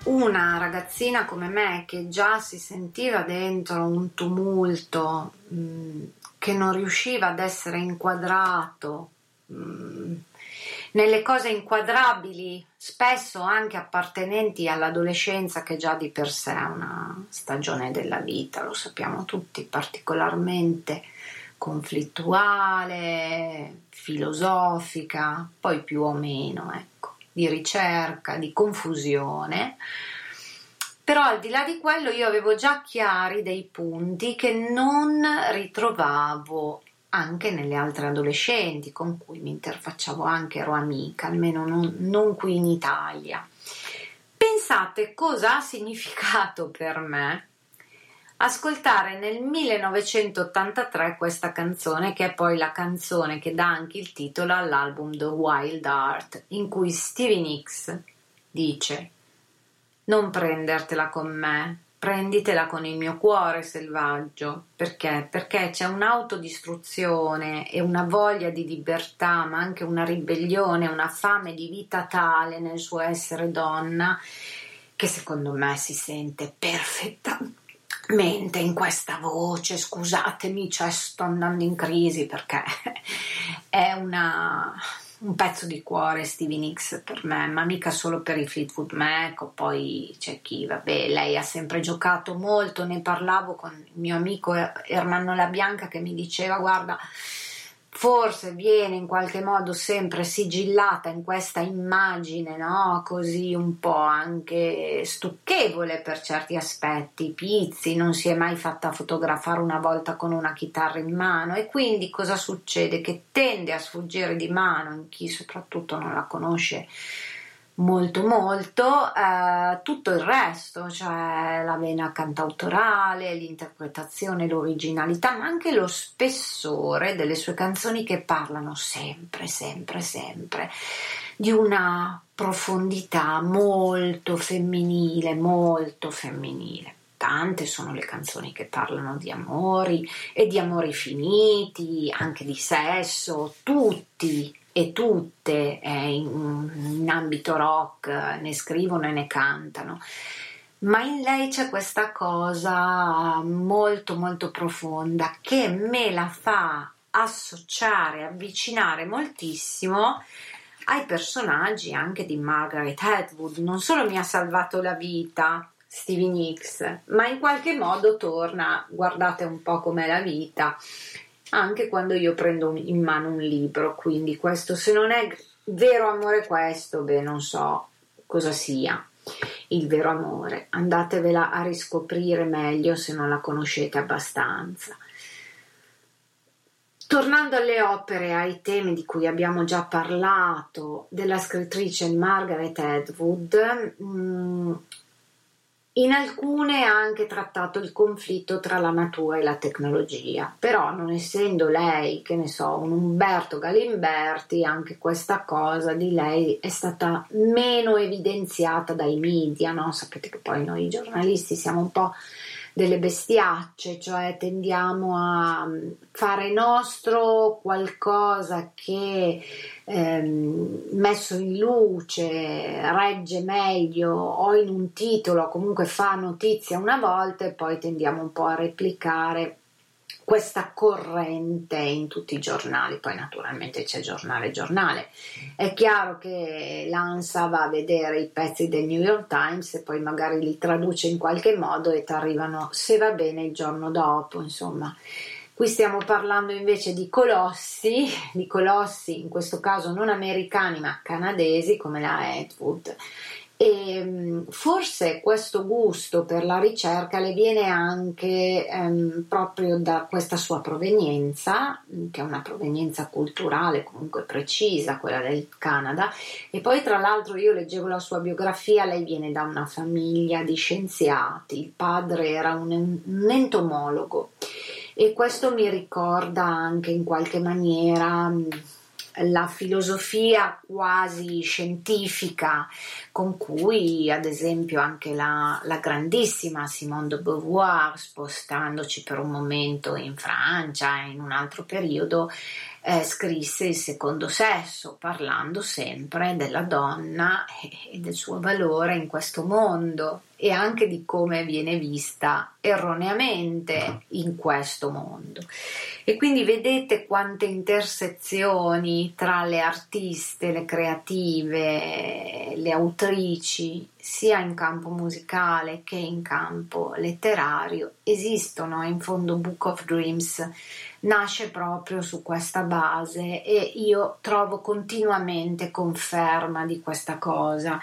una ragazzina come me che già si sentiva dentro un tumulto, mh, mm, che non riusciva ad essere inquadrato mh, mm, nelle cose inquadrabili, spesso anche appartenenti all'adolescenza che già di per sé è una stagione della vita, lo sappiamo tutti, particolarmente conflittuale, filosofica, poi più o meno, ecco di ricerca, di confusione. Però al di là di quello io avevo già chiari dei punti che non ritrovavo anche nelle altre adolescenti con cui mi interfacciavo anche, ero amica, almeno non, non qui in Italia. Pensate cosa ha significato per me ascoltare nel 1983 questa canzone che è poi la canzone che dà anche il titolo all'album The Wild Art in cui Stevie Nicks dice non prendertela con me prenditela con il mio cuore selvaggio perché? Perché c'è un'autodistruzione e una voglia di libertà ma anche una ribellione una fame di vita tale nel suo essere donna che secondo me si sente perfettamente mente in questa voce, scusatemi, cioè sto andando in crisi perché è una, un pezzo di cuore Stevie Nicks per me, ma mica solo per i Fleetwood Mac poi c'è chi, vabbè, lei ha sempre giocato molto, ne parlavo con il mio amico Ermanno La Bianca che mi diceva guarda forse viene in qualche modo sempre sigillata in questa immagine, no? Così un po' anche stucchevole per certi aspetti. Pizzi non si è mai fatta fotografare una volta con una chitarra in mano e quindi cosa succede? Che tende a sfuggire di mano in chi soprattutto non la conosce molto molto eh, tutto il resto, cioè la vena cantautorale, l'interpretazione, l'originalità, ma anche lo spessore delle sue canzoni che parlano sempre, sempre, sempre di una profondità molto femminile, molto femminile. Tante sono le canzoni che parlano di amori e di amori finiti, anche di sesso, tutti e tutte eh, in, in ambito rock ne scrivono e ne cantano ma in lei c'è questa cosa molto molto profonda che me la fa associare, avvicinare moltissimo ai personaggi anche di Margaret Atwood. Non solo mi ha salvato la vita Stevie Nicks, ma in qualche modo torna, guardate un po' com'è la vita, anche quando io prendo in mano un libro, quindi questo se non è vero amore questo, beh non so cosa sia il vero amore, andatevela a riscoprire meglio se non la conoscete abbastanza. Tornando alle opere, ai temi di cui abbiamo già parlato, della scrittrice Margaret Atwood, mm, in alcune ha anche trattato il conflitto tra la natura e la tecnologia, però non essendo lei, che ne so, un Umberto Galimberti, anche questa cosa di lei è stata meno evidenziata dai media, no? Sapete che poi noi giornalisti siamo un po' delle bestiacce, cioè tendiamo a mm, fare nostro qualcosa che ehm, messo in luce regge meglio o in un titolo comunque fa notizia una volta e poi tendiamo un po' a replicare questa corrente in tutti i giornali, poi naturalmente c'è giornale giornale. È chiaro che l'ANSA va a vedere i pezzi del New York Times e poi magari li traduce in qualche modo e ti arrivano se va bene il giorno dopo, insomma. Qui stiamo parlando invece di colossi, di colossi in questo caso non americani ma canadesi come la Atwood e mm, forse questo gusto per la ricerca le viene anche ehm, proprio da questa sua provenienza, che è una provenienza culturale comunque precisa, quella del Canada, e poi tra l'altro io leggevo la sua biografia, lei viene da una famiglia di scienziati, il padre era un, un entomologo. E questo mi ricorda anche in qualche maniera la filosofia quasi scientifica con cui ad esempio anche la, la, grandissima Simone de Beauvoir spostandoci per un momento in Francia in un altro periodo eh, scrisse Il secondo sesso, parlando sempre della donna e del suo valore in questo mondo e anche di come viene vista erroneamente in questo mondo. E quindi vedete quante intersezioni tra le artiste, le creative, le autrici, sia in campo musicale che in campo letterario, esistono. In fondo Book of Dreams nasce proprio su questa base e io trovo continuamente conferma di questa cosa.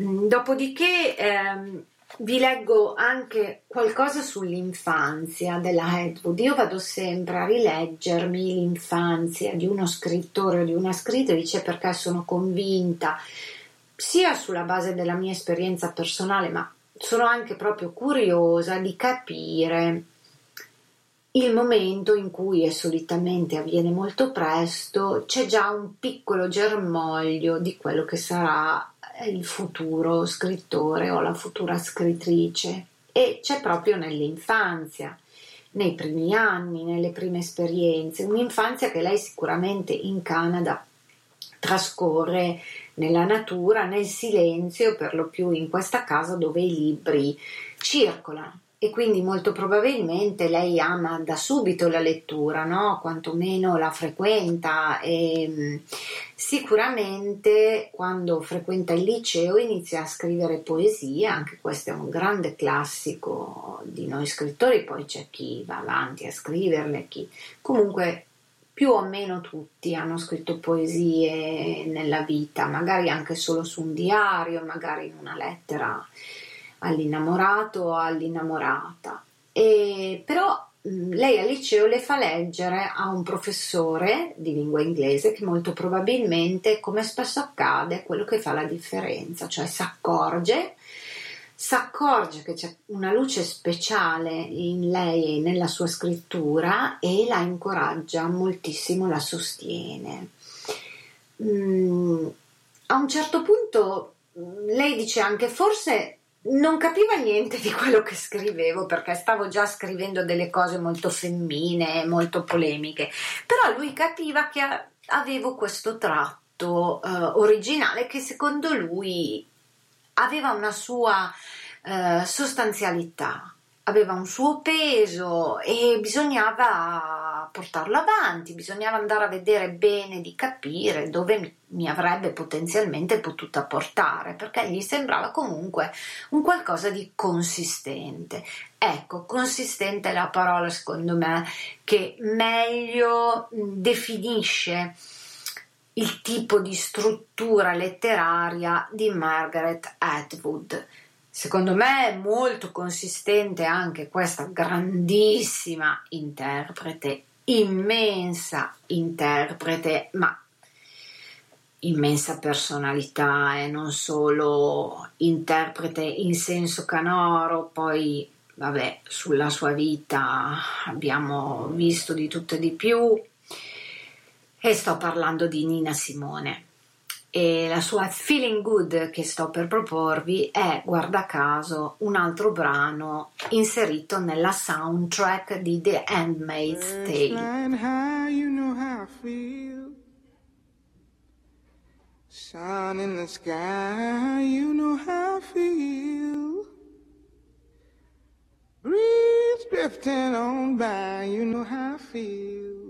Mm, dopodiché ehm, vi leggo anche qualcosa sull'infanzia della Atwood. Io vado sempre a rileggermi l'infanzia di uno scrittore o di una scrittrice perché sono convinta, sia sulla base della mia esperienza personale, ma sono anche proprio curiosa di capire il momento in cui e solitamente avviene molto presto c'è già un piccolo germoglio di quello che sarà il futuro scrittore o la futura scrittrice. E c'è proprio nell'infanzia nei primi anni, nelle prime esperienze, un'infanzia che lei sicuramente in Canada trascorre nella natura, nel silenzio, per lo più in questa casa dove i libri circolano e quindi molto probabilmente lei ama da subito la lettura, no? quantomeno la frequenta e mm, sicuramente quando frequenta il liceo inizia a scrivere poesie, anche questo è un grande classico di noi scrittori, poi c'è chi va avanti a scriverle, chi comunque più o meno tutti hanno scritto poesie nella vita, magari anche solo su un diario, magari in una lettera all'innamorato o all'innamorata. E, però mh, lei al liceo le fa leggere a un professore di lingua inglese che molto probabilmente, come spesso accade, è quello che fa la differenza, cioè si accorge si accorge che c'è una luce speciale in lei e nella sua scrittura e la incoraggia moltissimo, la sostiene. Mm, a un certo punto mm, lei dice anche forse non capiva niente di quello che scrivevo perché stavo già scrivendo delle cose molto femmine, molto polemiche, però lui capiva che avevo questo tratto eh, originale che secondo lui aveva una sua eh, sostanzialità, aveva un suo peso e bisognava portarlo avanti, bisognava andare a vedere bene di capire dove mi, avrebbe potenzialmente potuta portare, perché gli sembrava comunque un qualcosa di consistente. Ecco, consistente è la parola secondo me che meglio definisce il tipo di struttura letteraria di Margaret Atwood. Secondo me è molto consistente anche questa grandissima interprete, immensa interprete, ma immensa personalità e non solo interprete in senso canoro, poi vabbè, sulla sua vita abbiamo visto di tutto e di più, e sto parlando di Nina Simone. E la sua Feeling Good che sto per proporvi è, guarda caso, un altro brano inserito nella soundtrack di The Handmaid's Tale. Sun in the sky, you know how I feel. Breeze drifting on by, you know how I feel.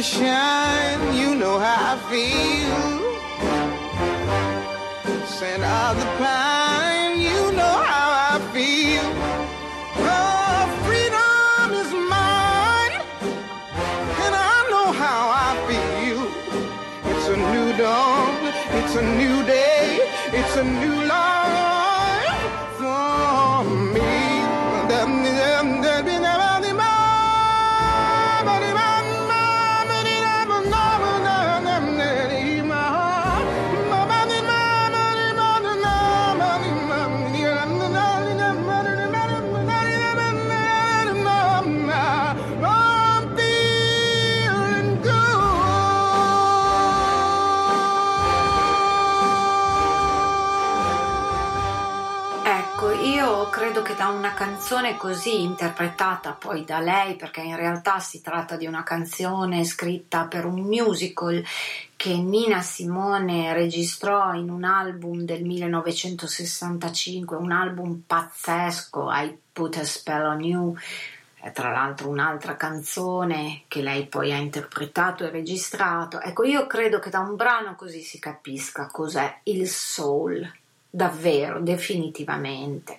You shine, you know how I feel. Scent of the pine, credo che da una canzone così interpretata poi da lei, perché in realtà si tratta di una canzone scritta per un musical che Nina Simone registrò in un album del 1965, un album pazzesco, I Put a Spell on You, tra l'altro un'altra canzone che lei poi ha interpretato e registrato. Ecco, io credo che da un brano così si capisca cos'è il soul, davvero, definitivamente.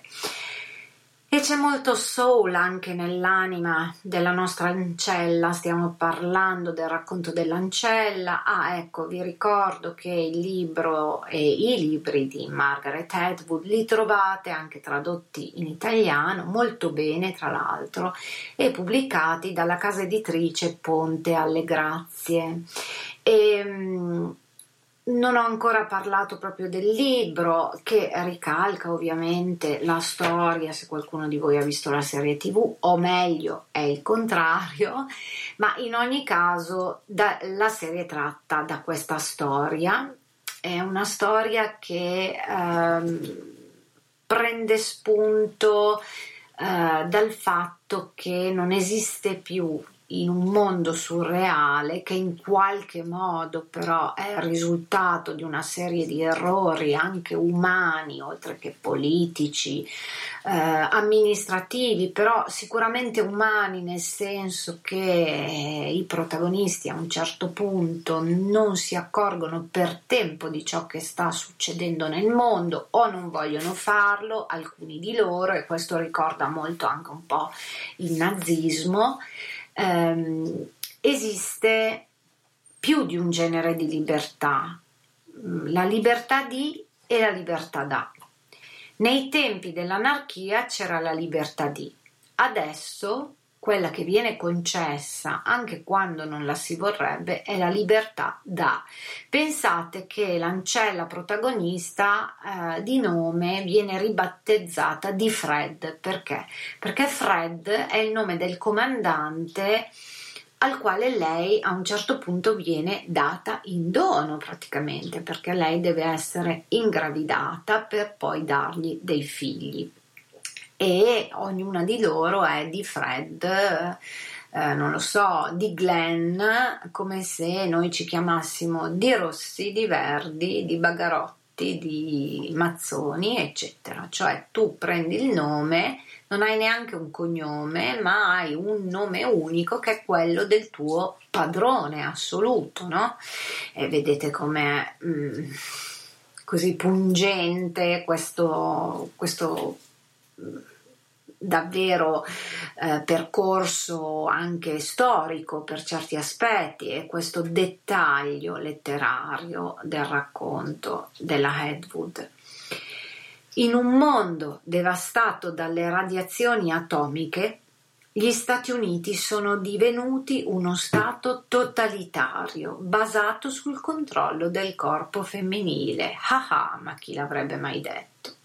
E c'è molto soul anche nell'anima della nostra ancella, stiamo parlando del racconto dell'ancella. Ah, ecco, vi ricordo che il libro e i libri di Margaret Atwood li trovate anche tradotti in italiano, molto bene tra l'altro, e pubblicati dalla casa editrice Ponte alle Grazie. E, mm, non ho ancora parlato proprio del libro che ricalca ovviamente la storia, se qualcuno di voi ha visto la serie tv, o meglio è il contrario, ma in ogni caso da, la serie tratta da questa storia, è una storia che ehm, prende spunto eh, dal fatto che non esiste più in un mondo surreale che in qualche modo però è il risultato di una serie di errori anche umani oltre che politici, eh, amministrativi, però sicuramente umani nel senso che i protagonisti a un certo punto non si accorgono per tempo di ciò che sta succedendo nel mondo o non vogliono farlo, alcuni di loro, e questo ricorda molto anche un po' il nazismo ehm, esiste più di un genere di libertà, mm, la libertà di e la libertà da. Nei tempi dell'anarchia c'era la libertà di, adesso quella che viene concessa anche quando non la si vorrebbe è la libertà da. Pensate che l'ancella protagonista eh, di nome viene ribattezzata di Fred perché? Perché Fred è il nome del comandante al quale lei a un certo punto viene data in dono praticamente perché lei deve essere ingravidata per poi dargli dei figli e ognuna di loro è di Fred, eh, non lo so, di Glenn, come se noi ci chiamassimo di Rossi, di Verdi, di Bagarotti, di Mazzoni, eccetera. Cioè tu prendi il nome, non hai neanche un cognome, ma hai un nome unico che è quello del tuo padrone assoluto, no? E vedete com'è mm, così pungente questo, questo davvero eh, percorso anche storico per certi aspetti e questo dettaglio letterario del racconto della Hedwood. In un mondo devastato dalle radiazioni atomiche, gli Stati Uniti sono divenuti uno Stato totalitario, basato sul controllo del corpo femminile. Ah ah, ma chi l'avrebbe mai detto?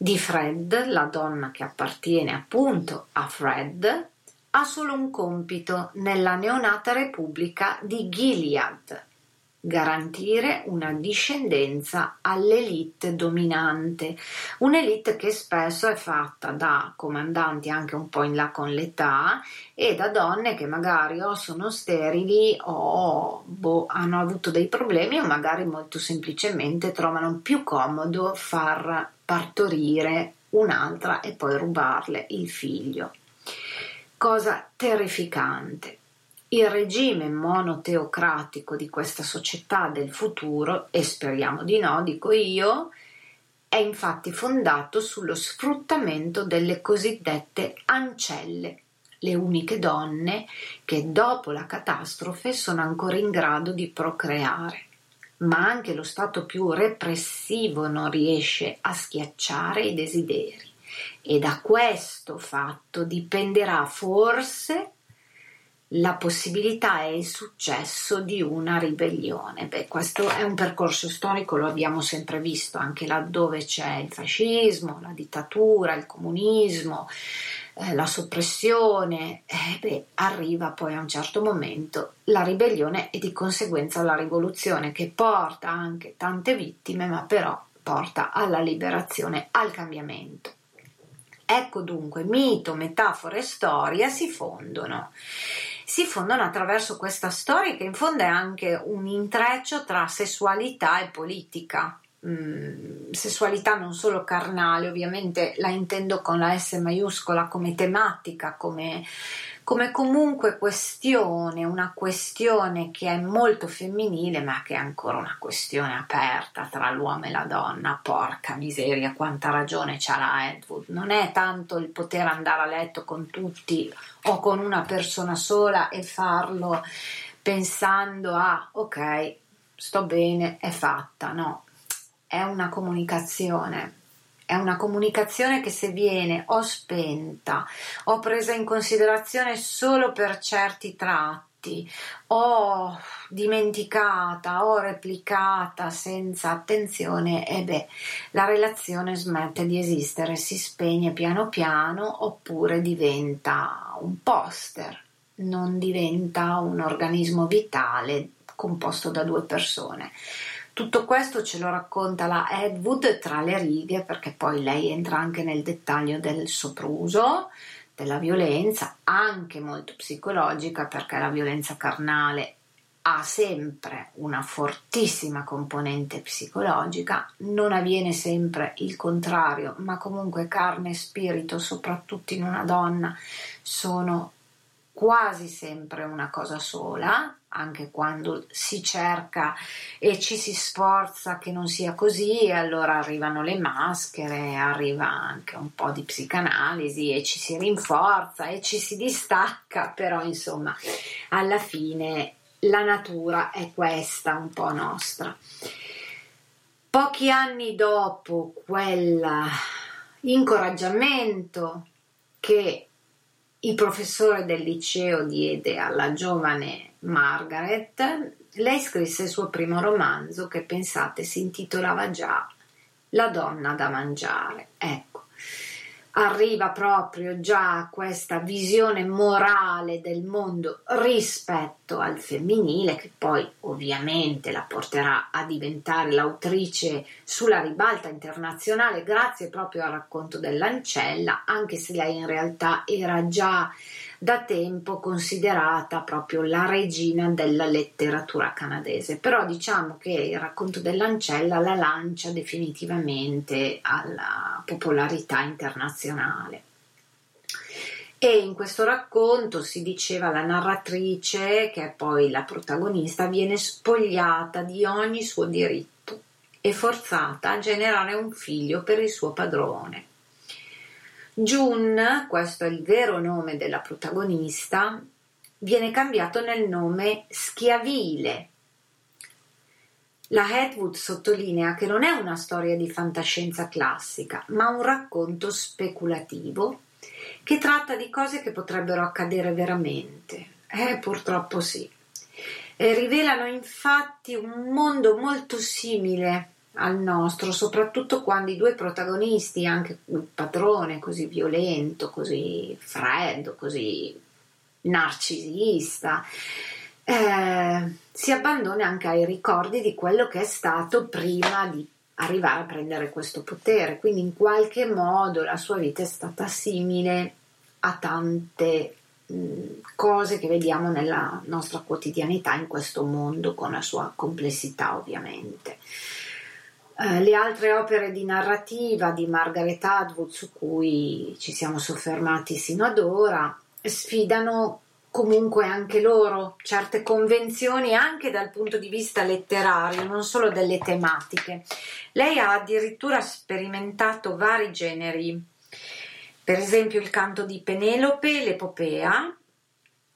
Di Fred, la donna che appartiene appunto a Fred, ha solo un compito nella neonata Repubblica di Gilead, garantire una discendenza all'elite dominante, un'elite che spesso è fatta da comandanti anche un po' in là con l'età e da donne che magari o sono sterili o boh, hanno avuto dei problemi o magari molto semplicemente trovano più comodo far partorire un'altra e poi rubarle il figlio. Cosa terrificante. Il regime monoteocratico di questa società del futuro, e speriamo di no, dico io, è infatti fondato sullo sfruttamento delle cosiddette ancelle, le uniche donne che dopo la catastrofe sono ancora in grado di procreare ma anche lo stato più repressivo non riesce a schiacciare i desideri e da questo fatto dipenderà forse la possibilità e il successo di una ribellione. Beh, questo è un percorso storico, lo abbiamo sempre visto anche laddove c'è il fascismo, la dittatura, il comunismo, eh, la soppressione, eh, beh, arriva poi a un certo momento la ribellione e di conseguenza la rivoluzione che porta anche tante vittime, ma però porta alla liberazione, al cambiamento. Ecco dunque, mito, metafora e storia si fondono. Si fondono attraverso questa storia che in fondo è anche un intreccio tra sessualità e politica Sessualità non solo carnale, ovviamente la intendo con la S maiuscola come tematica, come, come comunque questione, una questione che è molto femminile ma che è ancora una questione aperta tra l'uomo e la donna. Porca miseria, quanta ragione c'ha la Edwood. Non è tanto il poter andare a letto con tutti o con una persona sola e farlo pensando a ok, sto bene, è fatta, no è una comunicazione. È una comunicazione che se viene o spenta o presa in considerazione solo per certi tratti o dimenticata o replicata senza attenzione, e beh, la relazione smette di esistere, si spegne piano piano oppure diventa un poster, non diventa un organismo vitale composto da due persone. Tutto questo ce lo racconta la Edwood tra le righe perché poi lei entra anche nel dettaglio del sopruso, della violenza, anche molto psicologica perché la violenza carnale ha sempre una fortissima componente psicologica, non avviene sempre il contrario, ma comunque carne e spirito, soprattutto in una donna, sono quasi sempre una cosa sola, anche quando si cerca e ci si sforza che non sia così, e allora arrivano le maschere, arriva anche un po' di psicanalisi e ci si rinforza e ci si distacca, però insomma alla fine la natura è questa un po' nostra. Pochi anni dopo quell'incoraggiamento che il professore del liceo diede alla giovane Margaret, lei scrisse il suo primo romanzo che pensate si intitolava già La donna da mangiare. Ecco, arriva proprio già questa visione morale del mondo rispetto al femminile, che poi ovviamente la porterà a diventare l'autrice sulla ribalta internazionale grazie proprio al racconto dell'ancella, anche se lei in realtà era già da tempo considerata proprio la regina della letteratura canadese, però diciamo che il racconto dell'ancella la lancia definitivamente alla popolarità internazionale. E in questo racconto si diceva la narratrice, che è poi la protagonista, viene spogliata di ogni suo diritto e forzata a generare un figlio per il suo padrone. June, questo è il vero nome della protagonista, viene cambiato nel nome Schiavile. La Hedwood sottolinea che non è una storia di fantascienza classica, ma un racconto speculativo che tratta di cose che potrebbero accadere veramente. Eh, purtroppo sì. E rivelano infatti un mondo molto simile al nostro, soprattutto quando i due protagonisti, anche il padrone così violento, così freddo, così narcisista, eh, si abbandona anche ai ricordi di quello che è stato prima di arrivare a prendere questo potere. Quindi in qualche modo la sua vita è stata simile a tante cose che vediamo nella nostra quotidianità in questo mondo con la sua complessità ovviamente. Eh, le altre opere di narrativa di Margaret Atwood su cui ci siamo soffermati sino ad ora sfidano comunque anche loro certe convenzioni anche dal punto di vista letterario, non solo delle tematiche. Lei ha addirittura sperimentato vari generi, per esempio il canto di Penelope, l'epopea,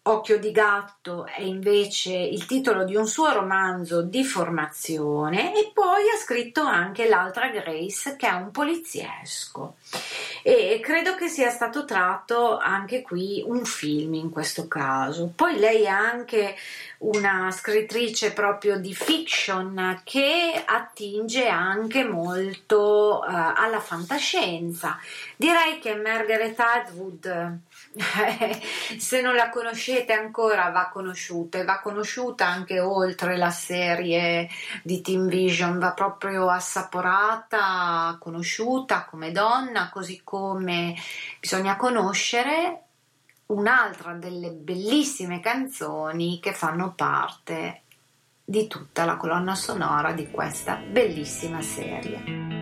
Occhio di gatto è invece il titolo di un suo romanzo di formazione e poi ha scritto anche L'altra Grace che è un poliziesco e credo che sia stato tratto anche qui un film in questo caso. Poi lei è anche una scrittrice proprio di fiction che attinge anche molto uh, alla fantascienza. Direi che Margaret Atwood se non la conoscete ancora va conosciuta e va conosciuta anche oltre la serie di Team Vision, va proprio assaporata, conosciuta come donna, così come bisogna conoscere un'altra delle bellissime canzoni che fanno parte di tutta la colonna sonora di questa bellissima serie.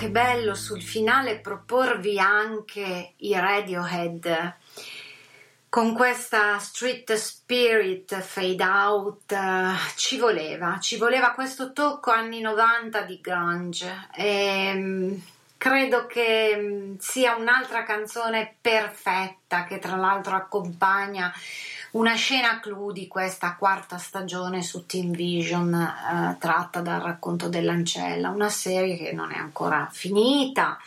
Che bello sul finale proporvi anche i Radiohead con questa street spirit fade out. Ci voleva, ci voleva questo tocco anni 90 di grunge. E mm, credo che mm, sia un'altra canzone perfetta che tra l'altro accompagna una scena clou di questa quarta stagione su Team Vision eh, tratta dal racconto dell'ancella, una serie che non è ancora finita,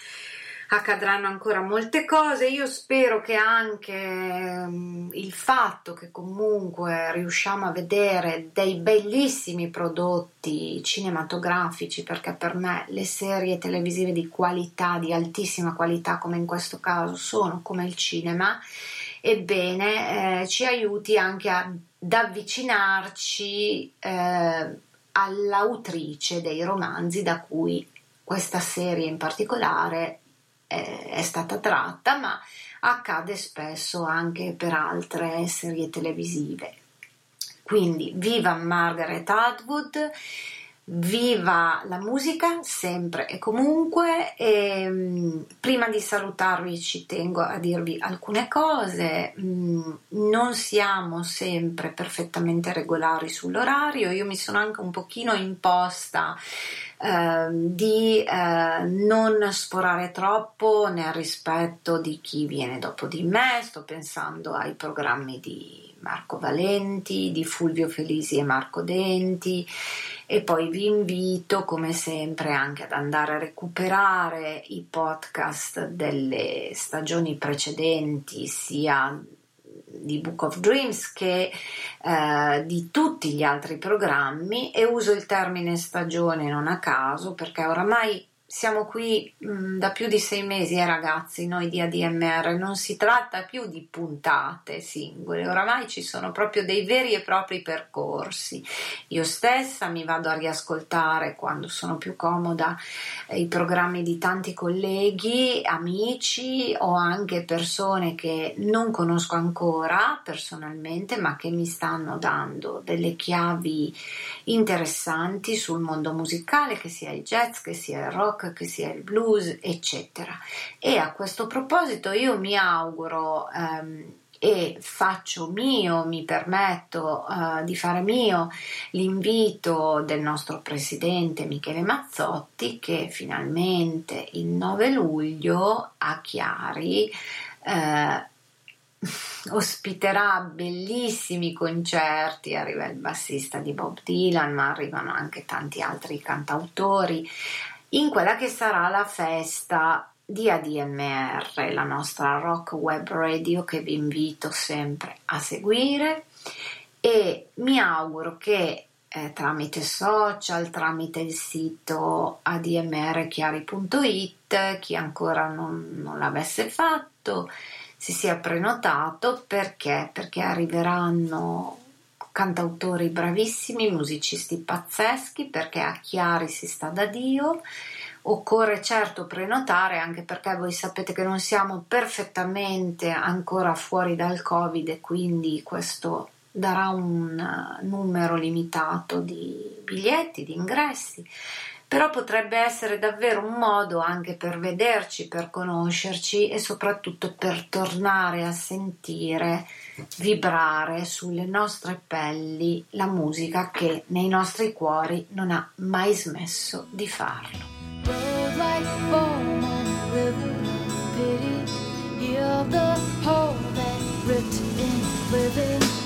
accadranno ancora molte cose. Io spero che anche um, il fatto che comunque riusciamo a vedere dei bellissimi prodotti cinematografici, perché per me le serie televisive di qualità, di altissima qualità, come in questo caso, sono come il cinema ebbene eh, ci aiuti anche ad avvicinarci eh, all'autrice dei romanzi da cui questa serie in particolare è, stata tratta, ma accade spesso anche per altre serie televisive. Quindi viva Margaret Atwood, viva la musica sempre e comunque. E, um, prima di salutarvi ci tengo a dirvi alcune cose. Um, non siamo sempre perfettamente regolari sull'orario, io mi sono anche un pochino imposta uh, di uh, non sforare troppo nel rispetto di chi viene dopo di me, sto pensando ai programmi di Marco Valenti, di Fulvio Felisi e Marco Denti. E poi vi invito come sempre anche ad andare a recuperare i podcast delle stagioni precedenti sia di Book of Dreams che eh, di tutti gli altri programmi e uso il termine stagione non a caso perché oramai siamo qui mh, mm, da più di sei mesi, eh, ragazzi, noi di ADMR, non si tratta più di puntate singole, oramai ci sono proprio dei veri e propri percorsi. Io stessa mi vado a riascoltare quando sono più comoda eh, i programmi di tanti colleghi, amici o anche persone che non conosco ancora personalmente, ma che mi stanno dando delle chiavi interessanti sul mondo musicale, che sia il jazz, che sia il rock che sia il blues, eccetera. E a questo proposito io mi auguro ehm, e faccio mio, mi permetto uh, di fare mio l'invito del nostro presidente Michele Mazzotti che finalmente il 9 luglio a Chiari eh, ospiterà bellissimi concerti, arriva il bassista di Bob Dylan, ma arrivano anche tanti altri cantautori, in quella che sarà la festa di ADMR, la nostra rock web radio che vi invito sempre a seguire e mi auguro che eh, tramite social, tramite il sito admrchiari.it, chi ancora non, non l'avesse fatto, si sia prenotato perché? Perché arriveranno cantautori bravissimi, musicisti pazzeschi, perché a Chiari si sta da Dio. Occorre certo prenotare anche perché voi sapete che non siamo perfettamente ancora fuori dal Covid e quindi questo darà un uh, numero limitato di biglietti, di ingressi però potrebbe essere davvero un modo anche per vederci, per conoscerci e soprattutto per tornare a sentire vibrare sulle nostre pelli la musica che nei nostri cuori non ha mai smesso di farlo. Road